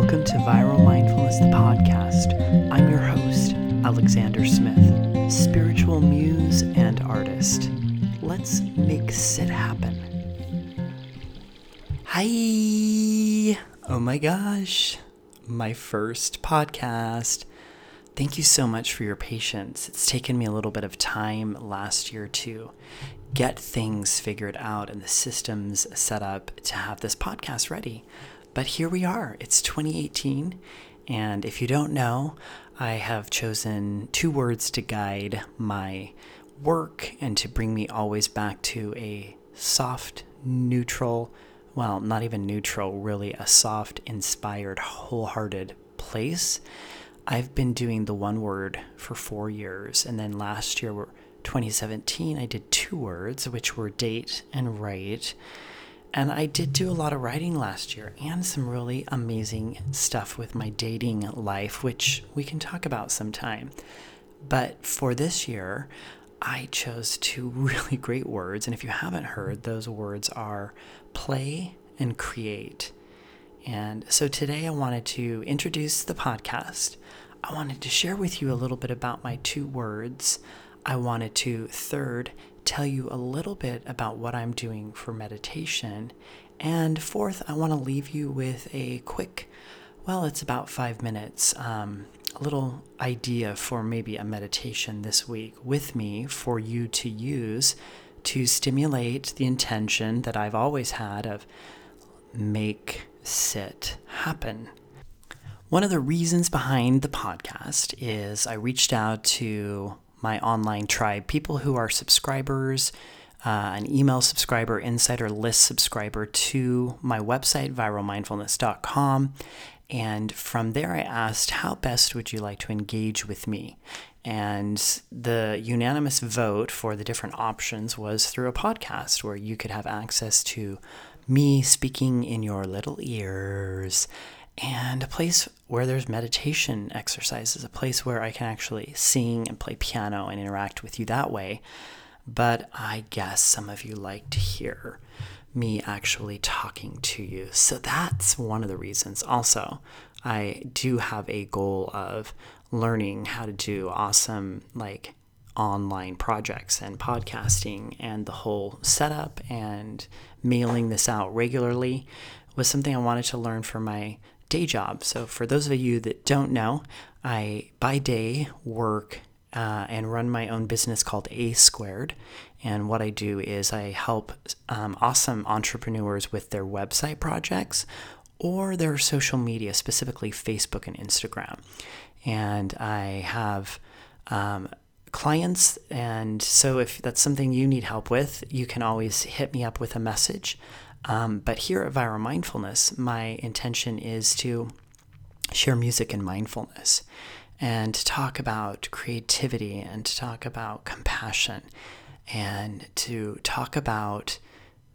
Welcome to Viral Mindfulness, the podcast. I'm your host, Alexander Smith, spiritual muse and artist. Let's make sit happen. Hi! Oh my gosh, my first podcast. Thank you so much for your patience. It's taken me a little bit of time last year to get things figured out and the systems set up to have this podcast ready. But here we are. It's 2018. And if you don't know, I have chosen two words to guide my work and to bring me always back to a soft, neutral, well, not even neutral, really a soft, inspired, wholehearted place. I've been doing the one word for four years. And then last year, 2017, I did two words, which were date and write. And I did do a lot of writing last year and some really amazing stuff with my dating life, which we can talk about sometime. But for this year, I chose two really great words. And if you haven't heard, those words are play and create. And so today I wanted to introduce the podcast. I wanted to share with you a little bit about my two words. I wanted to, third, tell you a little bit about what I'm doing for meditation. And fourth, I want to leave you with a quick, well, it's about five minutes, um, a little idea for maybe a meditation this week with me for you to use to stimulate the intention that I've always had of make sit happen. One of the reasons behind the podcast is I reached out to my online tribe, people who are subscribers, uh, an email subscriber, insider list subscriber to my website, viralmindfulness.com. And from there, I asked, How best would you like to engage with me? And the unanimous vote for the different options was through a podcast where you could have access to me speaking in your little ears and a place where there's meditation exercises, a place where I can actually sing and play piano and interact with you that way. But I guess some of you like to hear me actually talking to you. So that's one of the reasons. Also, I do have a goal of learning how to do awesome, like, online projects and podcasting and the whole setup and mailing this out regularly was something I wanted to learn for my day job. So, for those of you that don't know, I by day work uh, and run my own business called A Squared. And what I do is I help um, awesome entrepreneurs with their website projects or their social media, specifically Facebook and Instagram. And I have um, clients. And so, if that's something you need help with, you can always hit me up with a message. Um, but here at Viral Mindfulness, my intention is to share music and mindfulness and to talk about creativity and to talk about compassion and to talk about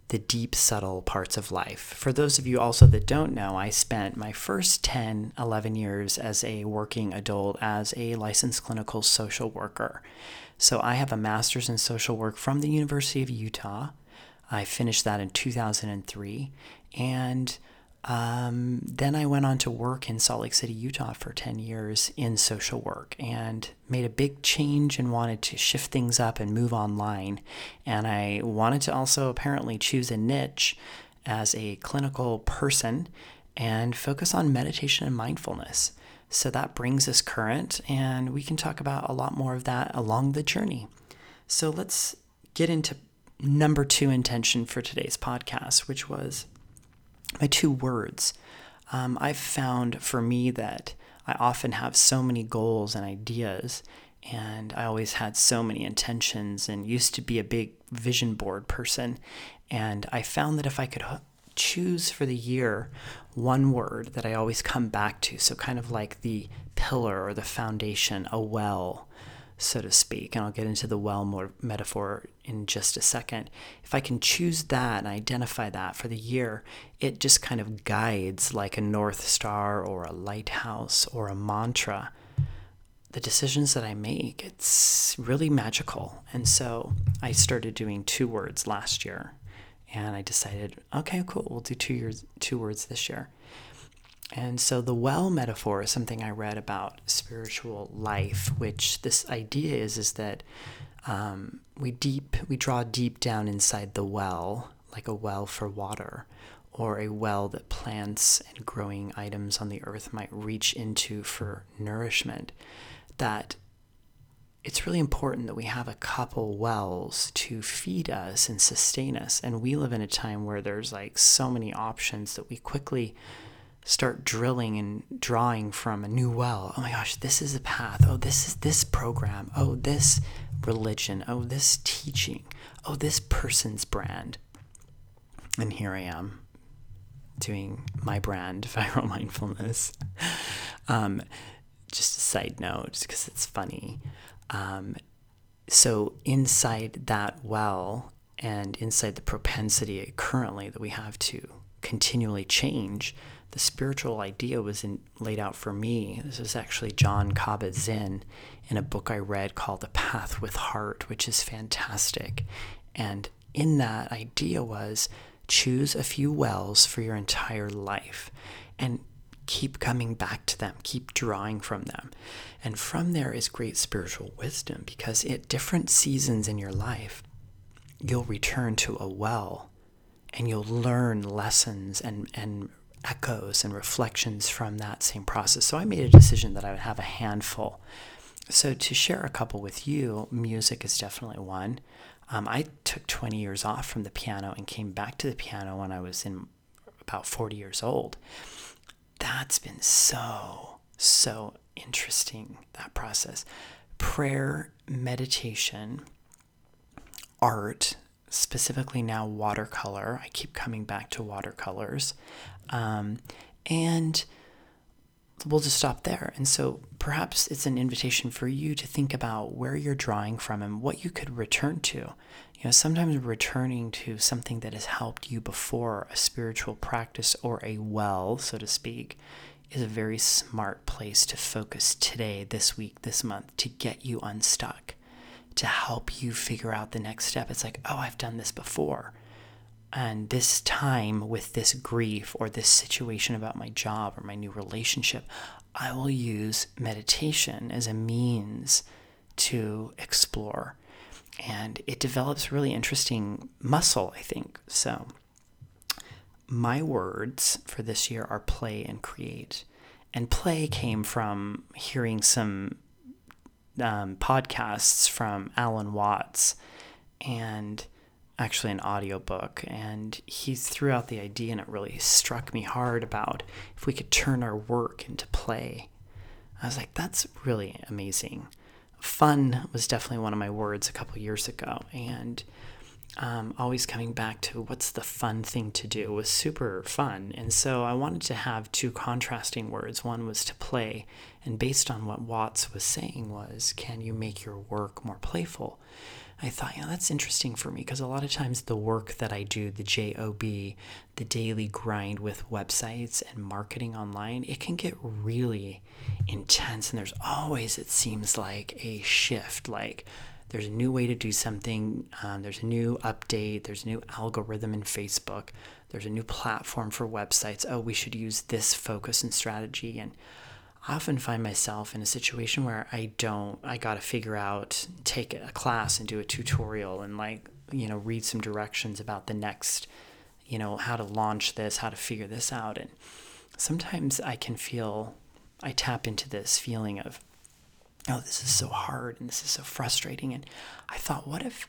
the deep, subtle parts of life. For those of you also that don't know, I spent my first 10, 11 years as a working adult as a licensed clinical social worker. So I have a master's in social work from the University of Utah. I finished that in 2003. And um, then I went on to work in Salt Lake City, Utah for 10 years in social work and made a big change and wanted to shift things up and move online. And I wanted to also apparently choose a niche as a clinical person and focus on meditation and mindfulness. So that brings us current, and we can talk about a lot more of that along the journey. So let's get into number two intention for today's podcast, which was my two words. Um, I've found for me that I often have so many goals and ideas, and I always had so many intentions and used to be a big vision board person. And I found that if I could choose for the year one word that I always come back to, so kind of like the pillar or the foundation, a well, so to speak, and I'll get into the well more metaphor in just a second. If I can choose that and identify that for the year, it just kind of guides like a North Star or a lighthouse or a mantra. The decisions that I make, it's really magical. And so I started doing two words last year and I decided, okay, cool, we'll do two years two words this year. And so the well metaphor is something I read about spiritual life, which this idea is is that um, we deep we draw deep down inside the well, like a well for water, or a well that plants and growing items on the earth might reach into for nourishment. That it's really important that we have a couple wells to feed us and sustain us. And we live in a time where there's like so many options that we quickly start drilling and drawing from a new well. Oh my gosh, this is a path. Oh, this is this program. Oh, this religion. Oh, this teaching. Oh, this person's brand. And here I am doing my brand, viral mindfulness. Um, just a side note, because it's funny. Um, so inside that well and inside the propensity currently that we have to continually change, the spiritual idea was in, laid out for me. This was actually Jon Kabat-Zinn in a book I read called The Path with Heart, which is fantastic. And in that idea was choose a few wells for your entire life and keep coming back to them, keep drawing from them. And from there is great spiritual wisdom because at different seasons in your life, you'll return to a well and you'll learn lessons and, and echoes and reflections from that same process. So I made a decision that I would have a handful. So to share a couple with you, music is definitely one. Um, I took 20 years off from the piano and came back to the piano when I was in about 40 years old that's been so, so interesting, that process. Prayer, meditation, art, specifically now watercolor. I keep coming back to watercolors. Um, and we'll just stop there. And so perhaps it's an invitation for you to think about where you're drawing from and what you could return to. You know, sometimes returning to something that has helped you before, a spiritual practice or a well, so to speak, is a very smart place to focus today, this week, this month, to get you unstuck, to help you figure out the next step. It's like, oh, I've done this before and this time with this grief or this situation about my job or my new relationship, I will use meditation as a means to explore. And it develops really interesting muscle, I think. So, my words for this year are play and create. And play came from hearing some um, podcasts from Alan Watts. And actually an audiobook and he threw out the idea and it really struck me hard about if we could turn our work into play. I was like, that's really amazing. Fun was definitely one of my words a couple years ago, and um, always coming back to what's the fun thing to do was super fun. And so I wanted to have two contrasting words. One was to play, and based on what Watts was saying was, can you make your work more playful? I thought, yeah, that's interesting for me because a lot of times the work that I do, the JOB, the daily grind with websites and marketing online, it can get really intense. And there's always, it seems like, a shift. Like there's a new way to do something, um, there's a new update, there's a new algorithm in Facebook, there's a new platform for websites. Oh, we should use this focus and strategy. And I often find myself in a situation where I don't, I got to figure out, take a class and do a tutorial and like, you know, read some directions about the next, you know, how to launch this, how to figure this out. And sometimes I can feel, I tap into this feeling of, oh, this is so hard and this is so frustrating. And I thought, what if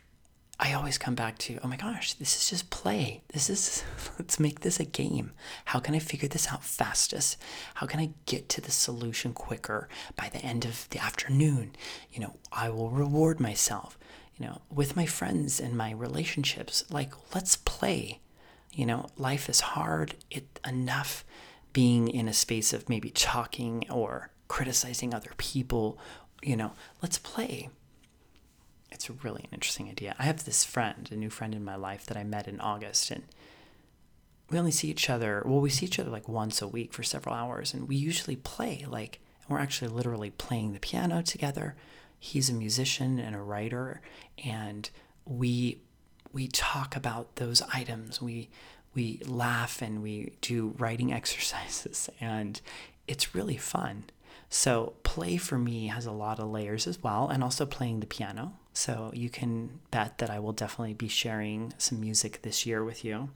I always come back to, oh my gosh, this is just play. This is, let's make this a game. How can I figure this out fastest? How can I get to the solution quicker by the end of the afternoon? You know, I will reward myself, you know, with my friends and my relationships. Like, let's play. You know, life is hard. It enough being in a space of maybe talking or criticizing other people. You know, let's play it's a really an interesting idea. I have this friend, a new friend in my life that I met in August, and we only see each other. Well, we see each other like once a week for several hours, and we usually play. Like, we're actually literally playing the piano together. He's a musician and a writer, and we we talk about those items. We we laugh and we do writing exercises, and it's really fun. So, play for me has a lot of layers as well, and also playing the piano. So, you can bet that I will definitely be sharing some music this year with you.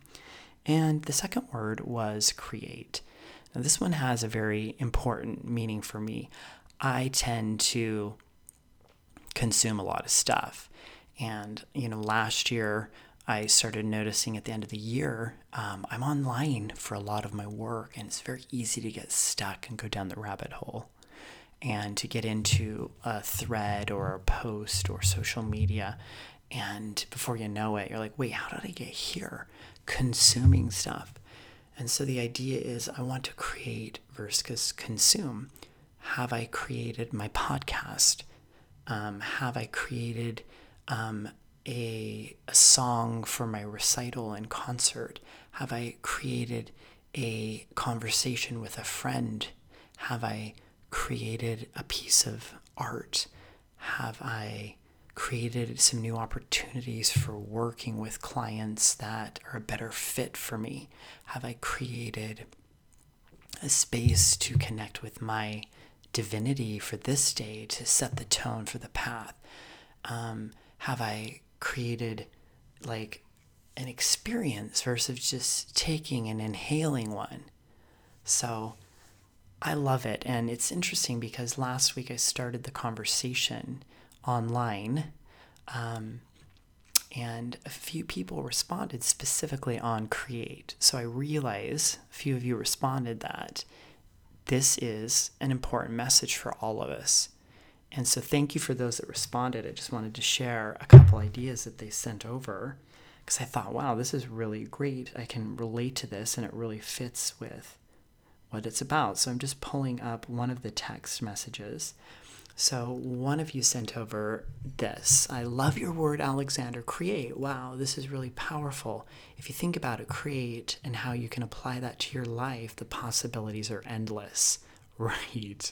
And the second word was create. Now, this one has a very important meaning for me. I tend to consume a lot of stuff. And, you know, last year I started noticing at the end of the year, um, I'm online for a lot of my work, and it's very easy to get stuck and go down the rabbit hole and to get into a thread or a post or social media. And before you know it, you're like, wait, how did I get here? Consuming stuff. And so the idea is I want to create versus consume. Have I created my podcast? Um, have I created um, a, a song for my recital and concert? Have I created a conversation with a friend? Have I created a piece of art? Have I created some new opportunities for working with clients that are a better fit for me? Have I created a space to connect with my divinity for this day to set the tone for the path? Um, have I created like an experience versus just taking and inhaling one? So I love it. And it's interesting because last week I started the conversation online. Um, and a few people responded specifically on create. So I realize a few of you responded that this is an important message for all of us. And so thank you for those that responded. I just wanted to share a couple ideas that they sent over because I thought, wow, this is really great. I can relate to this and it really fits with what it's about. So I'm just pulling up one of the text messages. So one of you sent over this. I love your word, Alexander. Create. Wow, this is really powerful. If you think about it, create and how you can apply that to your life, the possibilities are endless. Right.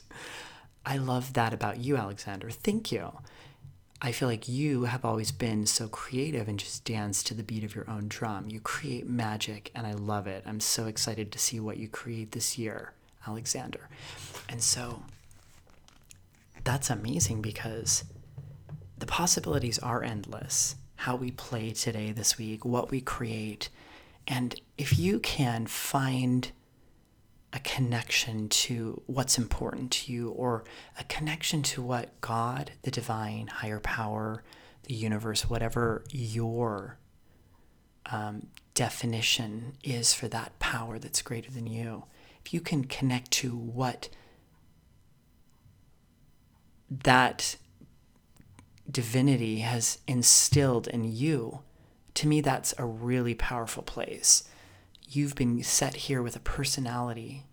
I love that about you, Alexander. Thank you. I feel like you have always been so creative and just dance to the beat of your own drum. You create magic, and I love it. I'm so excited to see what you create this year, Alexander. And so that's amazing because the possibilities are endless. How we play today, this week, what we create. And if you can find a connection to what's important to you or a connection to what God, the divine, higher power, the universe, whatever your um, definition is for that power that's greater than you, if you can connect to what that divinity has instilled in you, to me, that's a really powerful place you've been set here with a personality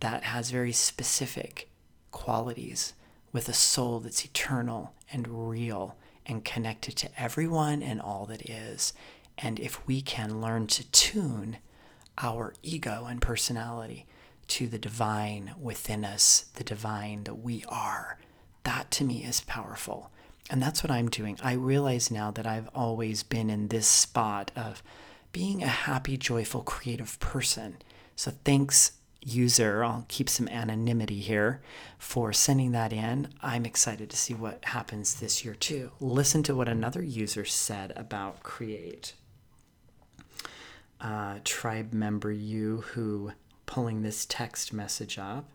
that has very specific qualities, with a soul that's eternal and real and connected to everyone and all that is. And if we can learn to tune our ego and personality to the divine within us, the divine that we are, that to me is powerful. And that's what I'm doing. I realize now that I've always been in this spot of being a happy, joyful, creative person. So thanks, user. I'll keep some anonymity here for sending that in. I'm excited to see what happens this year too. Listen to what another user said about Create. Uh, tribe member you who pulling this text message up.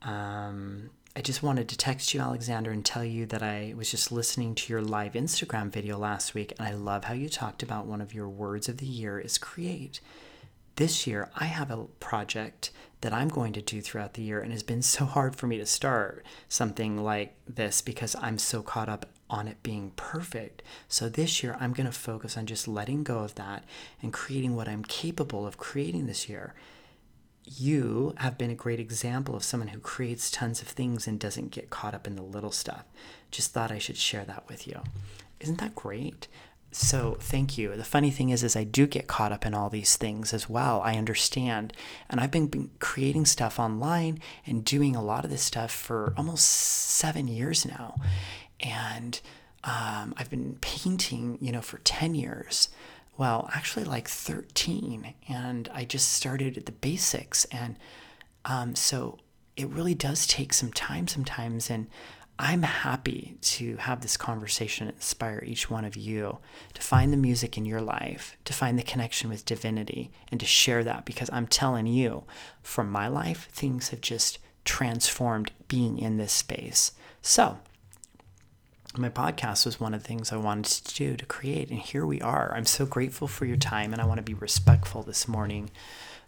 Um, I just wanted to text you, Alexander, and tell you that I was just listening to your live Instagram video last week, and I love how you talked about one of your words of the year is create. This year, I have a project that I'm going to do throughout the year, and it's been so hard for me to start something like this because I'm so caught up on it being perfect. So this year, I'm going to focus on just letting go of that and creating what I'm capable of creating this year you have been a great example of someone who creates tons of things and doesn't get caught up in the little stuff. Just thought I should share that with you. Isn't that great? So thank you. The funny thing is, is I do get caught up in all these things as well. I understand, and I've been, been creating stuff online and doing a lot of this stuff for almost seven years now, and um, I've been painting, you know, for ten years. Well, actually like 13. And I just started at the basics. And um, so it really does take some time sometimes. And I'm happy to have this conversation inspire each one of you to find the music in your life, to find the connection with divinity, and to share that because I'm telling you, from my life, things have just transformed being in this space. So, my podcast was one of the things I wanted to do to create, and here we are. I'm so grateful for your time, and I want to be respectful this morning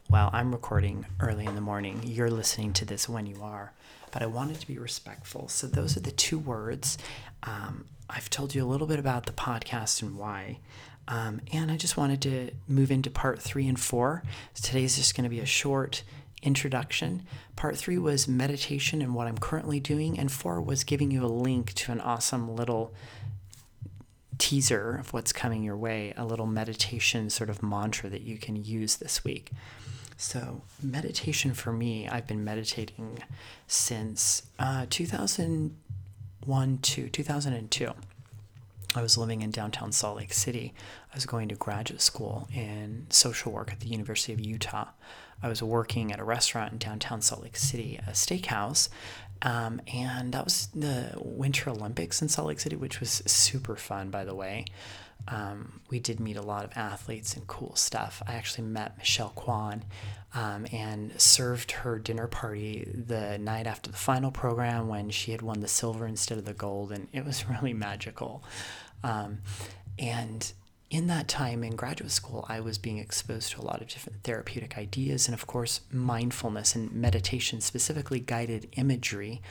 while I'm recording early in the morning. You're listening to this when you are but I wanted to be respectful. So those are the two words. Um, I've told you a little bit about the podcast and why. Um, and I just wanted to move into part three and four. So today's just going to be a short introduction. Part three was meditation and what I'm currently doing, and four was giving you a link to an awesome little teaser of what's coming your way, a little meditation sort of mantra that you can use this week. So, meditation for me, I've been meditating since uh, 2001 to 2002. I was living in downtown Salt Lake City. I was going to graduate school in social work at the University of Utah. I was working at a restaurant in downtown Salt Lake City, a steakhouse, um, and that was the Winter Olympics in Salt Lake City, which was super fun, by the way um, we did meet a lot of athletes and cool stuff. I actually met Michelle Kwan um, and served her dinner party the night after the final program when she had won the silver instead of the gold, and it was really magical. Um, and in that time in graduate school, I was being exposed to a lot of different therapeutic ideas, and of course, mindfulness and meditation, specifically guided imagery,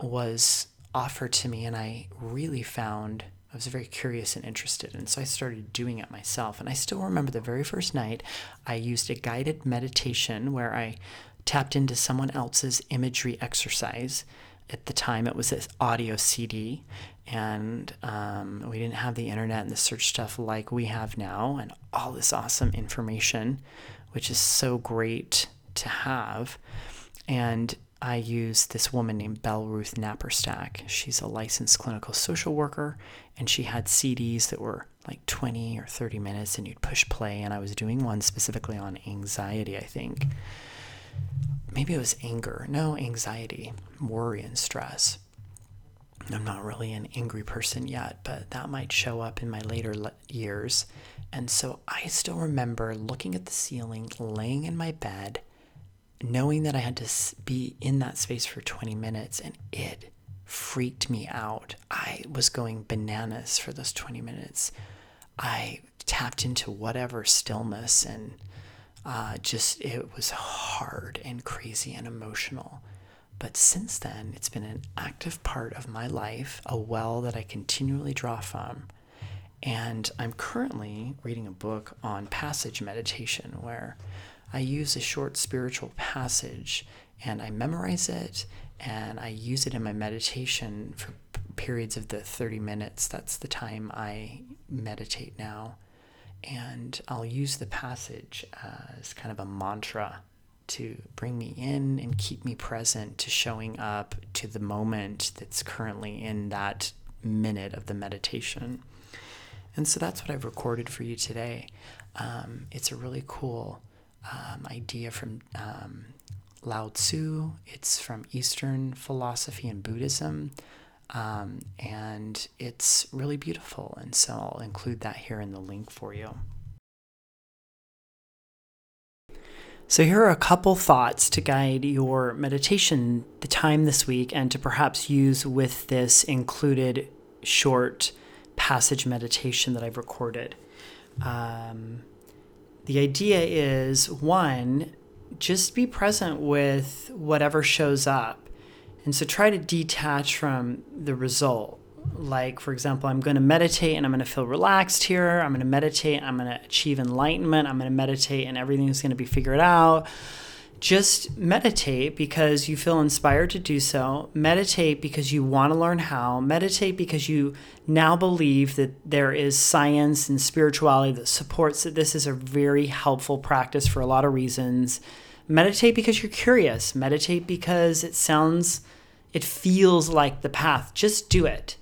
was offered to me, and I really found I was very curious and interested. And so I started doing it myself. And I still remember the very first night I used a guided meditation where I tapped into someone else's imagery exercise. At the time, it was an audio CD, and um, we didn't have the internet and the search stuff like we have now, and all this awesome information, which is so great to have. And I used this woman named Belleruth Naparstek. She's a licensed clinical social worker, and she had CDs that were like 20 or 30 minutes, and you'd push play. And I was doing one specifically on anxiety, I think. Maybe it was anger. No, anxiety, worry, and stress. I'm not really an angry person yet, but that might show up in my later years. And so I still remember looking at the ceiling, laying in my bed knowing that I had to be in that space for 20 minutes and it freaked me out. I was going bananas for those 20 minutes. I tapped into whatever stillness and uh, just it was hard and crazy and emotional. But since then, it's been an active part of my life, a well that I continually draw from. And I'm currently reading a book on passage meditation where I use a short spiritual passage and I memorize it and I use it in my meditation for periods of the 30 minutes. That's the time I meditate now. And I'll use the passage as kind of a mantra to bring me in and keep me present to showing up to the moment that's currently in that minute of the meditation. And so that's what I've recorded for you today. Um, it's a really cool um, idea from um, Lao Tzu. It's from Eastern philosophy and Buddhism. Um, and it's really beautiful. And so I'll include that here in the link for you. So, here are a couple thoughts to guide your meditation, the time this week, and to perhaps use with this included short passage meditation that I've recorded. Um, the idea is one, just be present with whatever shows up. And so try to detach from the result. Like, for example, I'm going to meditate and I'm going to feel relaxed here. I'm going to meditate. I'm going to achieve enlightenment. I'm going to meditate and everything's going to be figured out just meditate because you feel inspired to do so. Meditate because you want to learn how. Meditate because you now believe that there is science and spirituality that supports that this is a very helpful practice for a lot of reasons. Meditate because you're curious. Meditate because it sounds, it feels like the path. Just do it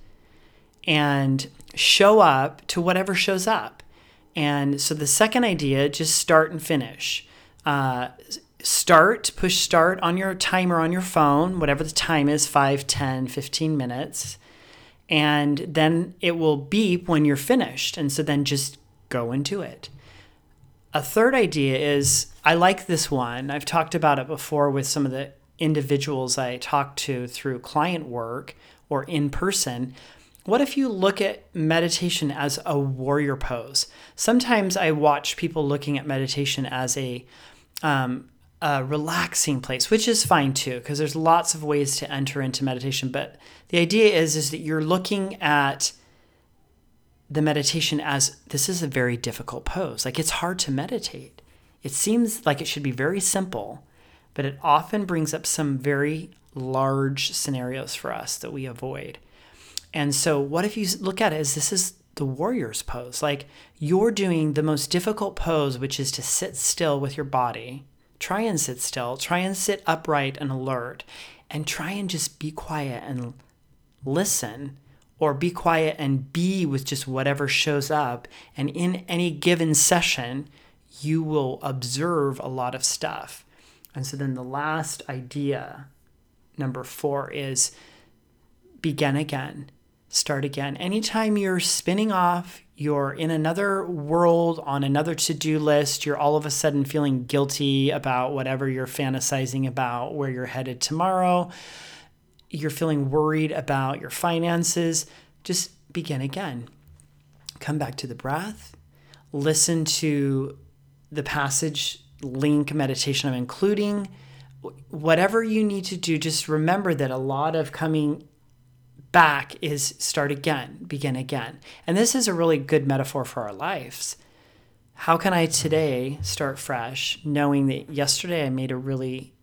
and show up to whatever shows up. And so the second idea, just start and finish. Uh, start, push start on your timer on your phone, whatever the time is 5, 10, 15 minutes. And then it will beep when you're finished. And so then just go into it. A third idea is I like this one. I've talked about it before with some of the individuals I talk to through client work or in person. What if you look at meditation as a warrior pose? Sometimes I watch people looking at meditation as a, um, a relaxing place, which is fine too, because there's lots of ways to enter into meditation. But the idea is is that you're looking at the meditation as this is a very difficult pose. Like it's hard to meditate. It seems like it should be very simple, but it often brings up some very large scenarios for us that we avoid. And so, what if you look at it as this is the warrior's pose? Like you're doing the most difficult pose, which is to sit still with your body. Try and sit still, try and sit upright and alert, and try and just be quiet and listen or be quiet and be with just whatever shows up. And in any given session, you will observe a lot of stuff. And so then the last idea, number four, is begin again start again. Anytime you're spinning off, you're in another world on another to do list, you're all of a sudden feeling guilty about whatever you're fantasizing about, where you're headed tomorrow, you're feeling worried about your finances, just begin again. Come back to the breath, listen to the passage link meditation I'm including. Whatever you need to do, just remember that a lot of coming back is start again, begin again. And this is a really good metaphor for our lives. How can I today start fresh, knowing that yesterday I made a really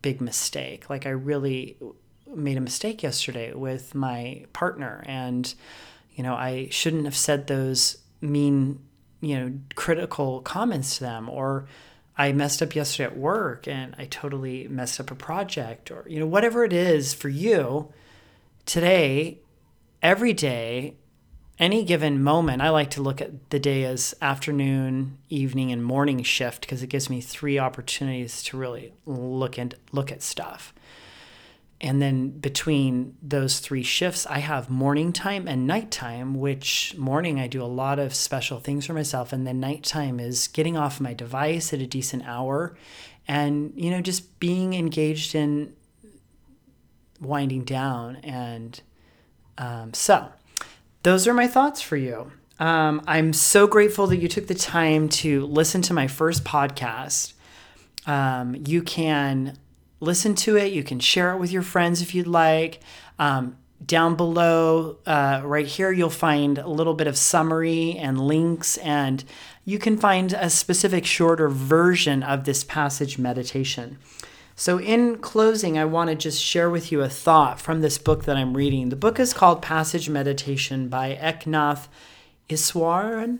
big mistake? Like I really made a mistake yesterday with my partner, and you know I shouldn't have said those mean, you know, critical comments to them, or I messed up yesterday at work and I totally messed up a project, or you know whatever it is for you today, every day, any given moment, I like to look at the day as afternoon, evening, and morning shift because it gives me three opportunities to really look and look at stuff. And then between those three shifts, I have morning time and nighttime, which morning I do a lot of special things for myself. And then nighttime is getting off my device at a decent hour and, you know, just being engaged in winding down. And um, so, those are my thoughts for you. Um, I'm so grateful that you took the time to listen to my first podcast. Um, you can listen to it, you can share it with your friends if you'd like. Um, down below, uh, right here, you'll find a little bit of summary and links, and you can find a specific shorter version of this passage meditation. So, in closing, I want to just share with you a thought from this book that I'm reading. The book is called Passage Meditation by Eknath Easwaran.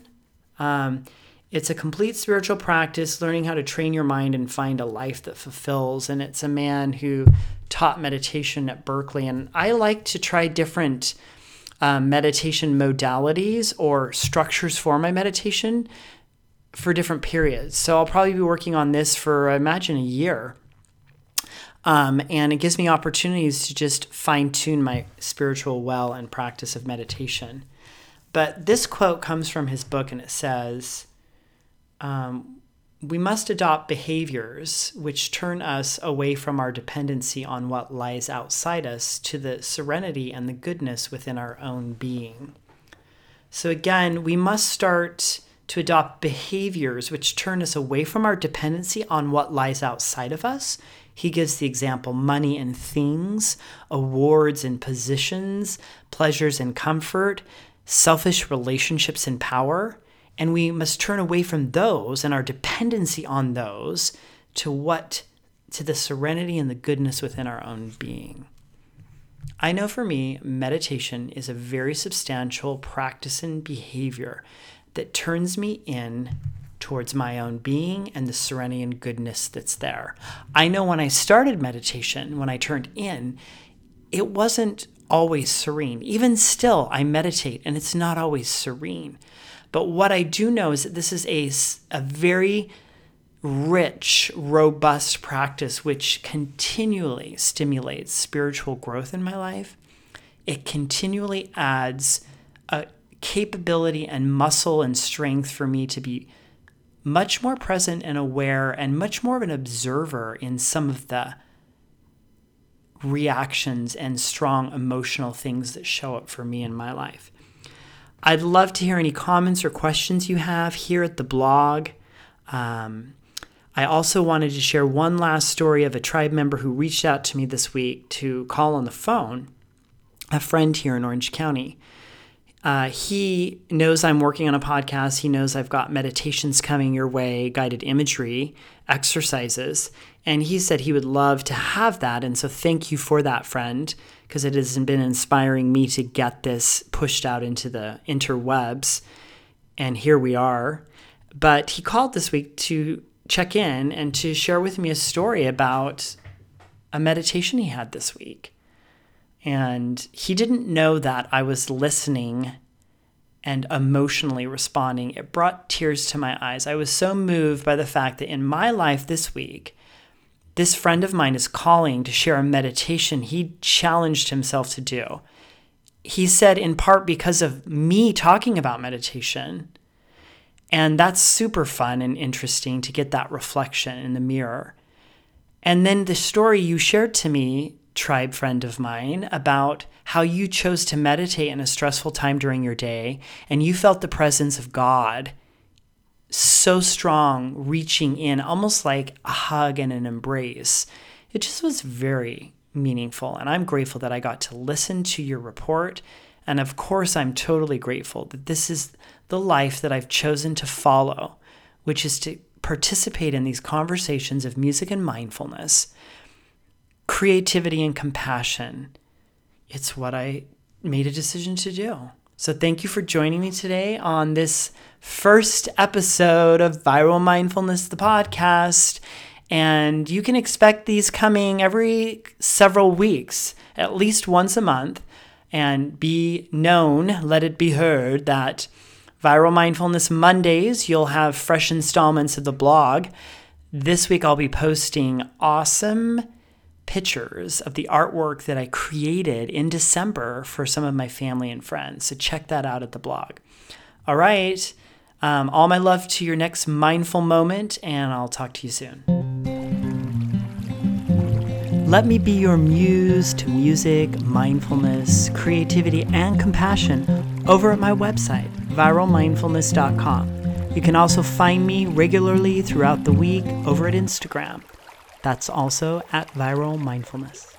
Um, it's a complete spiritual practice, learning how to train your mind and find a life that fulfills. And it's a man who taught meditation at Berkeley. And I like to try different um, meditation modalities or structures for my meditation for different periods. So I'll probably be working on this for, I imagine, a year. Um, and it gives me opportunities to just fine tune my spiritual well and practice of meditation. But this quote comes from his book, and it says, um, We must adopt behaviors which turn us away from our dependency on what lies outside us to the serenity and the goodness within our own being. So, again, we must start to adopt behaviors which turn us away from our dependency on what lies outside of us he gives the example money and things, awards and positions, pleasures and comfort, selfish relationships and power. And we must turn away from those and our dependency on those to what? To the serenity and the goodness within our own being. I know for me, meditation is a very substantial practice and behavior that turns me in towards my own being and the serenity and goodness that's there. I know when I started meditation, when I turned in, it wasn't always serene. Even still, I meditate and it's not always serene. But what I do know is that this is a, a very rich, robust practice which continually stimulates spiritual growth in my life. It continually adds a capability and muscle and strength for me to be much more present and aware and much more of an observer in some of the reactions and strong emotional things that show up for me in my life. I'd love to hear any comments or questions you have here at the blog. Um, I also wanted to share one last story of a tribe member who reached out to me this week to call on the phone, a friend here in Orange County. Uh, he knows I'm working on a podcast. He knows I've got meditations coming your way, guided imagery, exercises. And he said he would love to have that. And so thank you for that, friend, because it has been inspiring me to get this pushed out into the interwebs. And here we are. But he called this week to check in and to share with me a story about a meditation he had this week. And he didn't know that I was listening and emotionally responding. It brought tears to my eyes. I was so moved by the fact that in my life this week, this friend of mine is calling to share a meditation he challenged himself to do. He said, in part because of me talking about meditation, and that's super fun and interesting to get that reflection in the mirror. And then the story you shared to me, tribe friend of mine, about how you chose to meditate in a stressful time during your day and you felt the presence of God so strong, reaching in almost like a hug and an embrace. It just was very meaningful. And I'm grateful that I got to listen to your report. And of course, I'm totally grateful that this is the life that I've chosen to follow, which is to participate in these conversations of music and mindfulness, creativity and compassion. It's what I made a decision to do. So, thank you for joining me today on this first episode of Viral Mindfulness, the podcast. And you can expect these coming every several weeks, at least once a month. And be known, let it be heard, that Viral Mindfulness Mondays, you'll have fresh installments of the blog. This week, I'll be posting awesome pictures of the artwork that I created in December for some of my family and friends. So check that out at the blog. All right. Um, all my love to your next mindful moment, and I'll talk to you soon. Let me be your muse to music, mindfulness, creativity, and compassion over at my website, viralmindfulness.com. You can also find me regularly throughout the week over at Instagram. That's also at Viral Mindfulness.